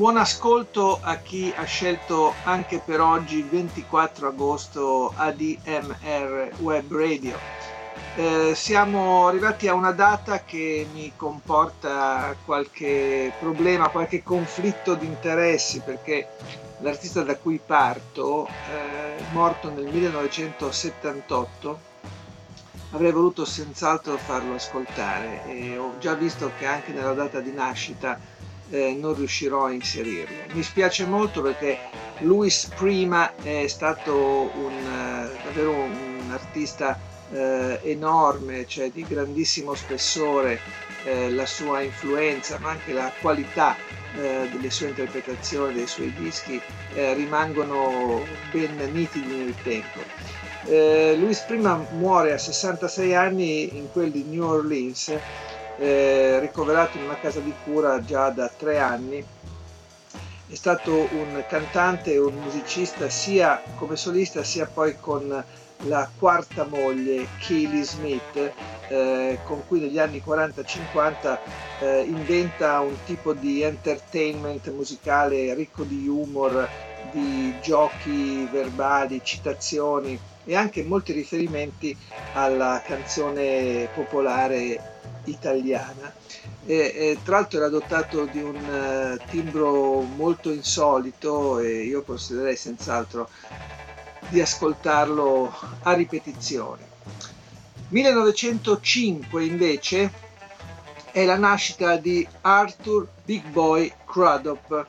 Buon ascolto a chi ha scelto anche per oggi 24 agosto ADMR Web Radio. Eh, siamo arrivati a una data che mi comporta qualche problema, qualche conflitto di interessi perché l'artista da cui parto, eh, morto nel 1978, avrei voluto senz'altro farlo ascoltare e ho già visto che anche nella data di nascita eh, non riuscirò a inserirlo. Mi spiace molto perché Luis prima è stato un, eh, davvero un artista eh, enorme, cioè di grandissimo spessore, eh, la sua influenza ma anche la qualità eh, delle sue interpretazioni, dei suoi dischi eh, rimangono ben nitidi nel tempo. Eh, Luis prima muore a 66 anni in quel di New Orleans eh, ricoverato in una casa di cura già da tre anni. È stato un cantante e un musicista sia come solista sia poi con la quarta moglie Keely Smith eh, con cui negli anni 40-50 eh, inventa un tipo di entertainment musicale ricco di humor, di giochi verbali, citazioni e anche molti riferimenti alla canzone popolare italiana. E, e, tra l'altro era dotato di un uh, timbro molto insolito e io considererei senz'altro di ascoltarlo a ripetizione. 1905 invece è la nascita di Arthur Big Boy Crudup,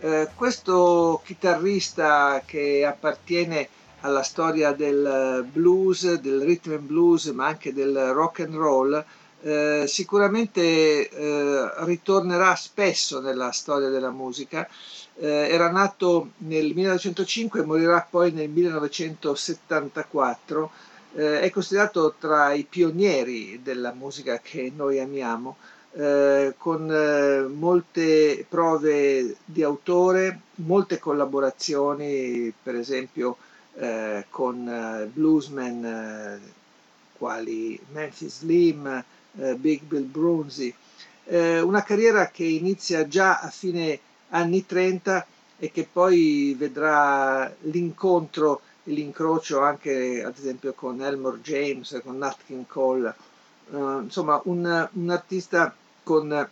eh, questo chitarrista che appartiene alla storia del blues, del rhythm and blues, ma anche del rock and roll, eh, sicuramente eh, ritornerà spesso nella storia della musica. Eh, era nato nel 1905 e morirà poi nel 1974. Eh, è considerato tra i pionieri della musica che noi amiamo. Eh, con eh, molte prove di autore, molte collaborazioni, per esempio con bluesmen quali Memphis Slim, eh, Big Bill Brunzi. Eh, una carriera che inizia già a fine anni 30 e che poi vedrà l'incontro e l'incrocio anche ad esempio con Elmore James, con Nat King Cole, uh, insomma un, un, artista con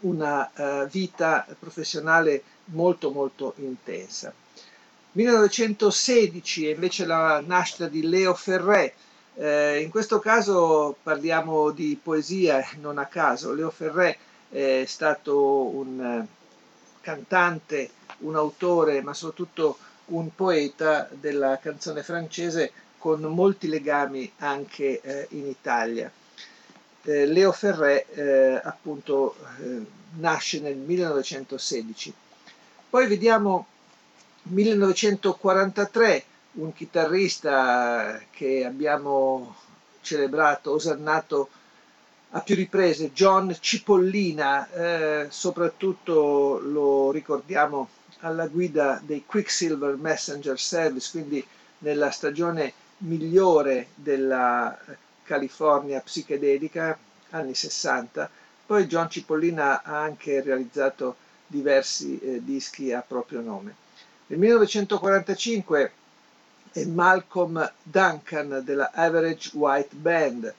una uh, vita professionale molto molto intensa. 1916 è invece la nascita di Leo Ferré, eh, in questo caso parliamo di poesia, non a caso. Leo Ferré è stato un eh, cantante, un autore, ma soprattutto un poeta della canzone francese con molti legami anche eh, in Italia. Eh, Leo Ferré eh, appunto eh, nasce nel 1916. Poi vediamo 1943 un chitarrista che abbiamo celebrato, osannato a più riprese, John Cipollina, eh, soprattutto lo ricordiamo alla guida dei Quicksilver Messenger Service, quindi nella stagione migliore della California psichedelica, anni 60. Poi John Cipollina ha anche realizzato diversi eh, dischi a proprio nome. Nel 1945 e Malcolm Duncan della Average White Band.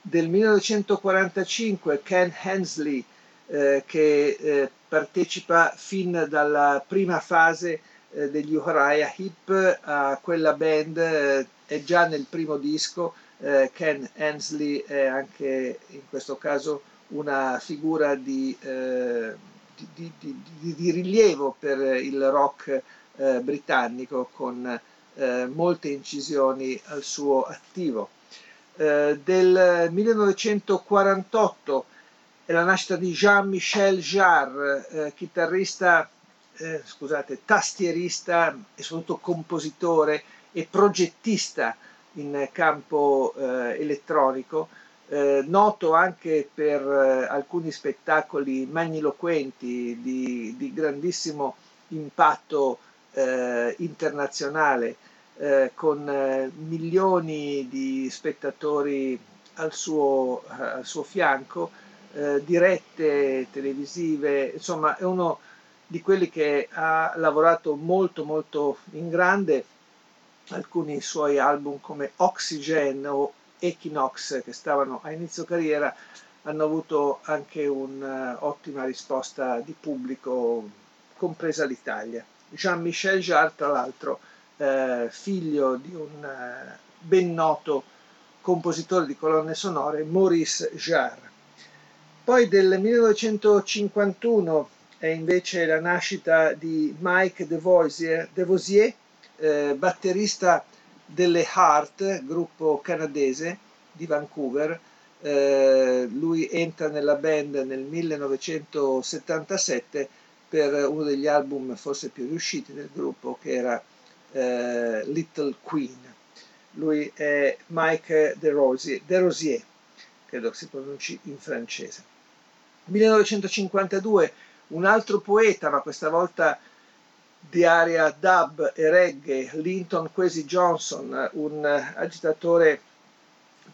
Del 1945 Ken Hensley eh, che eh, partecipa fin dalla prima fase eh, degli Uriah Heep a quella band, eh, è già nel primo disco, eh, Ken Hensley è anche in questo caso una figura di, eh, di, di, di rilievo per il rock britannico con eh, molte incisioni al suo attivo. Eh, del 1948 è la nascita di Jean-Michel Jarre, eh, chitarrista, eh, scusate, tastierista e soprattutto compositore e progettista in campo eh, elettronico, eh, noto anche per eh, alcuni spettacoli magniloquenti di, di grandissimo impatto eh, internazionale, eh, con eh, milioni di spettatori al suo, al suo fianco, eh, dirette televisive, insomma è uno di quelli che ha lavorato molto molto in grande, alcuni suoi album come Oxygen o Equinox che stavano a inizio carriera hanno avuto anche un'ottima risposta di pubblico, compresa l'Italia. Jean-Michel Jarre, tra l'altro, eh, figlio di un eh, ben noto compositore di colonne sonore, Maurice Jarre. Poi del 1951 è invece la nascita di Mike Devosier, eh, batterista delle Heart, gruppo canadese di Vancouver. Eh, lui entra nella band nel 1977 per uno degli album forse più riusciti del gruppo che era eh, Little Queen. Lui è Mike De Rosier, De Rosier, credo si pronunci in francese. 1952 un altro poeta, ma questa volta di area dub e reggae, Linton Kwesi Johnson, un agitatore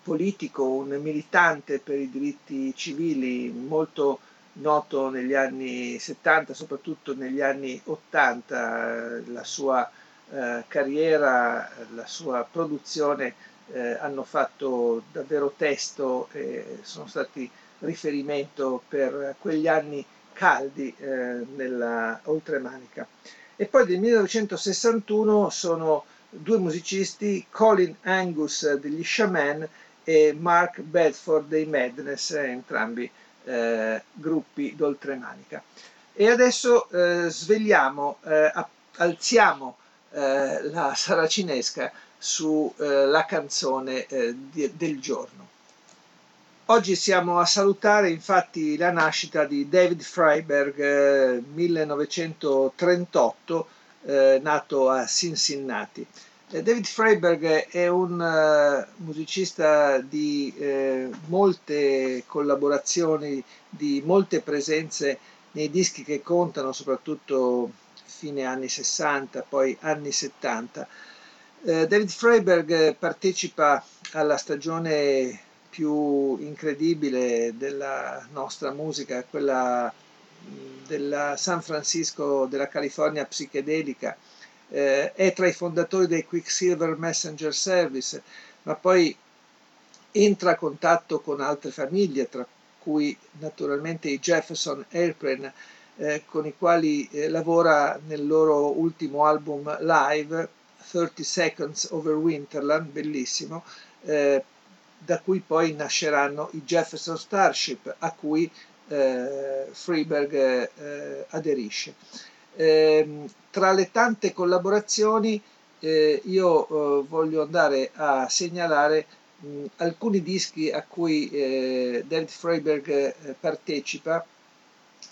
politico, un militante per i diritti civili molto noto negli anni 70, soprattutto negli anni 80, la sua eh, carriera, la sua produzione eh, hanno fatto davvero testo e sono stati riferimento per quegli anni caldi eh, nella oltremanica. E poi del 1961 sono due musicisti, Colin Angus degli Shaman e Mark Bedford dei Madness, entrambi eh, gruppi d'oltremanica. E adesso eh, svegliamo, eh, alziamo eh, la saracinesca sulla eh, canzone di, del giorno. Oggi siamo a salutare infatti la nascita di David Freiberg, 1938, nato a Cincinnati. David Freiberg è un uh, musicista di eh, molte collaborazioni, di molte presenze nei dischi che contano, soprattutto fine anni 60, poi anni 70. Eh, David Freiberg partecipa alla stagione più incredibile della nostra musica, quella della San Francisco, della California psichedelica eh, è tra i fondatori dei Quicksilver Messenger Service, ma poi entra a contatto con altre famiglie, tra cui naturalmente i Jefferson Airplane, eh, con i quali eh, lavora nel loro ultimo album live, 30 Seconds Over Winterland, bellissimo, eh, da cui poi nasceranno i Jefferson Starship, a cui eh, Freeberg eh, aderisce. Eh, tra le tante collaborazioni eh, io eh, voglio andare a segnalare mh, alcuni dischi a cui eh, David Freiberg eh, partecipa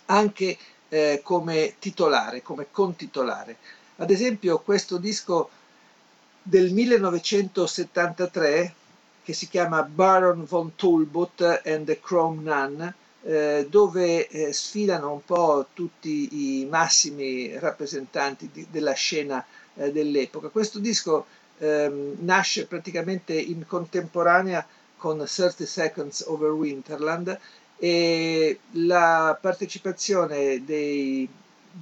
anche eh, come titolare, come contitolare. Ad esempio questo disco del 1973 che si chiama Baron von Talbot and the Chrome Nun eh, dove eh, sfilano un po' tutti i massimi rappresentanti di, della scena eh, dell'epoca. Questo disco ehm, nasce praticamente in contemporanea con 30 Seconds Over Winterland e la partecipazione degli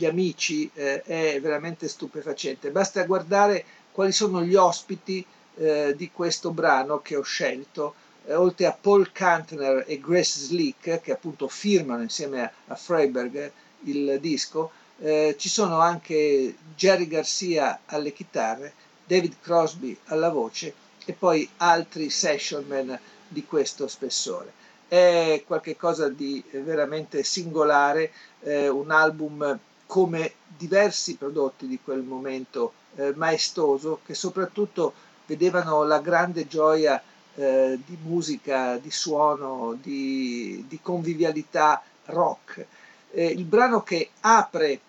amici eh, è veramente stupefacente. Basta guardare quali sono gli ospiti di questo brano che ho scelto eh, oltre a Paul Kantner e Grace Slick, che appunto firmano insieme a, Freiberg il disco, eh, ci sono anche Jerry Garcia alle chitarre, David Crosby alla voce e poi altri sessionman di questo spessore. È qualcosa di veramente singolare, eh, un album come diversi prodotti di quel momento eh, maestoso che soprattutto vedevano la grande gioia eh, di musica, di suono, di, di convivialità rock. Eh, il brano che apre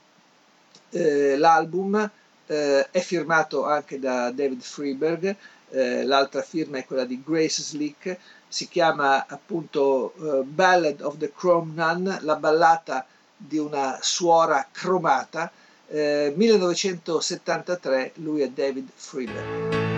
eh, l'album eh, è firmato anche da David Freeberg, eh, l'altra firma è quella di Grace Slick, si chiama appunto Ballad of the Chrome Nun, la ballata di una suora cromata, eh, 1973, lui è David Freeberg.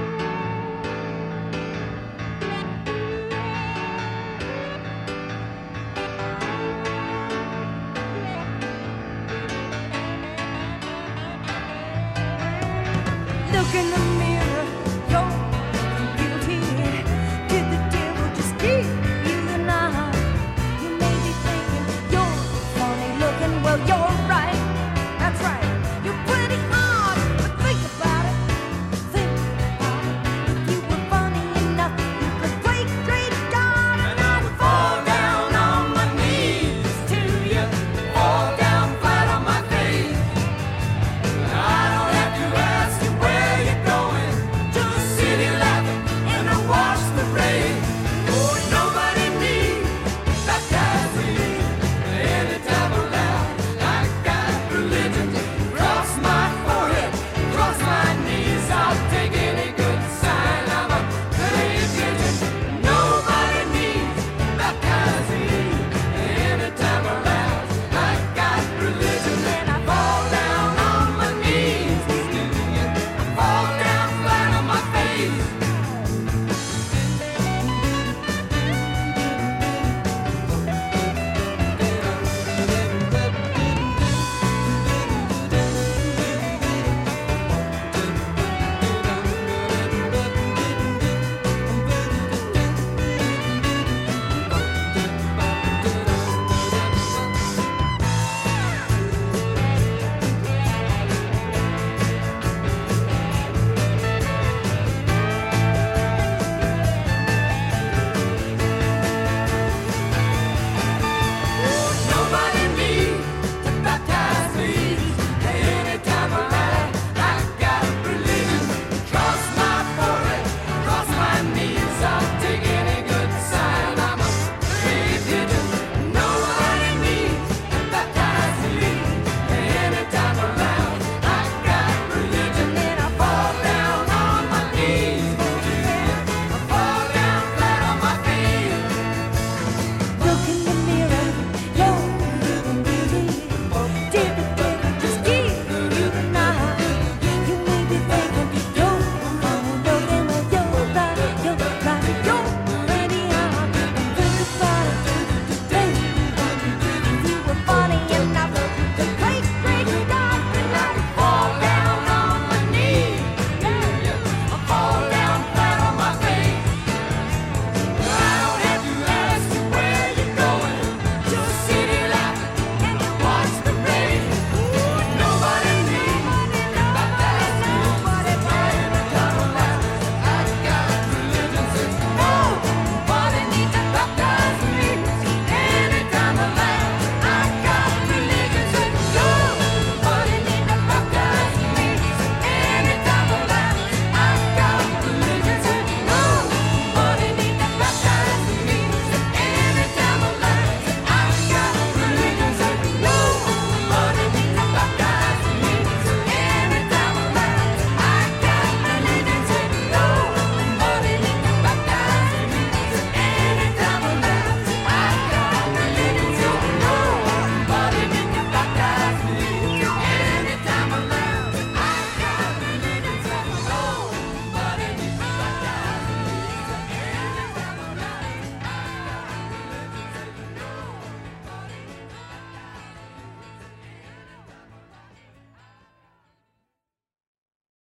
your you're